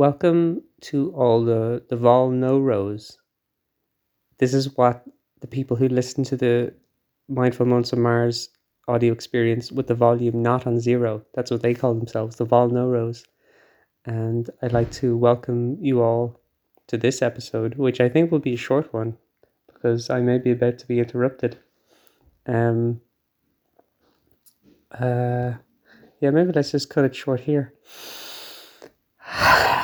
welcome to all the the Vol No Rows. This is what the people who listen to the Mindful Months of Mars audio experience with the volume not on zero. That's what they call themselves, the Vol No Rows. And I'd like to welcome you all to this episode, which I think will be a short one because I may be about to be interrupted. Um. Uh, yeah, maybe let's just cut it short here.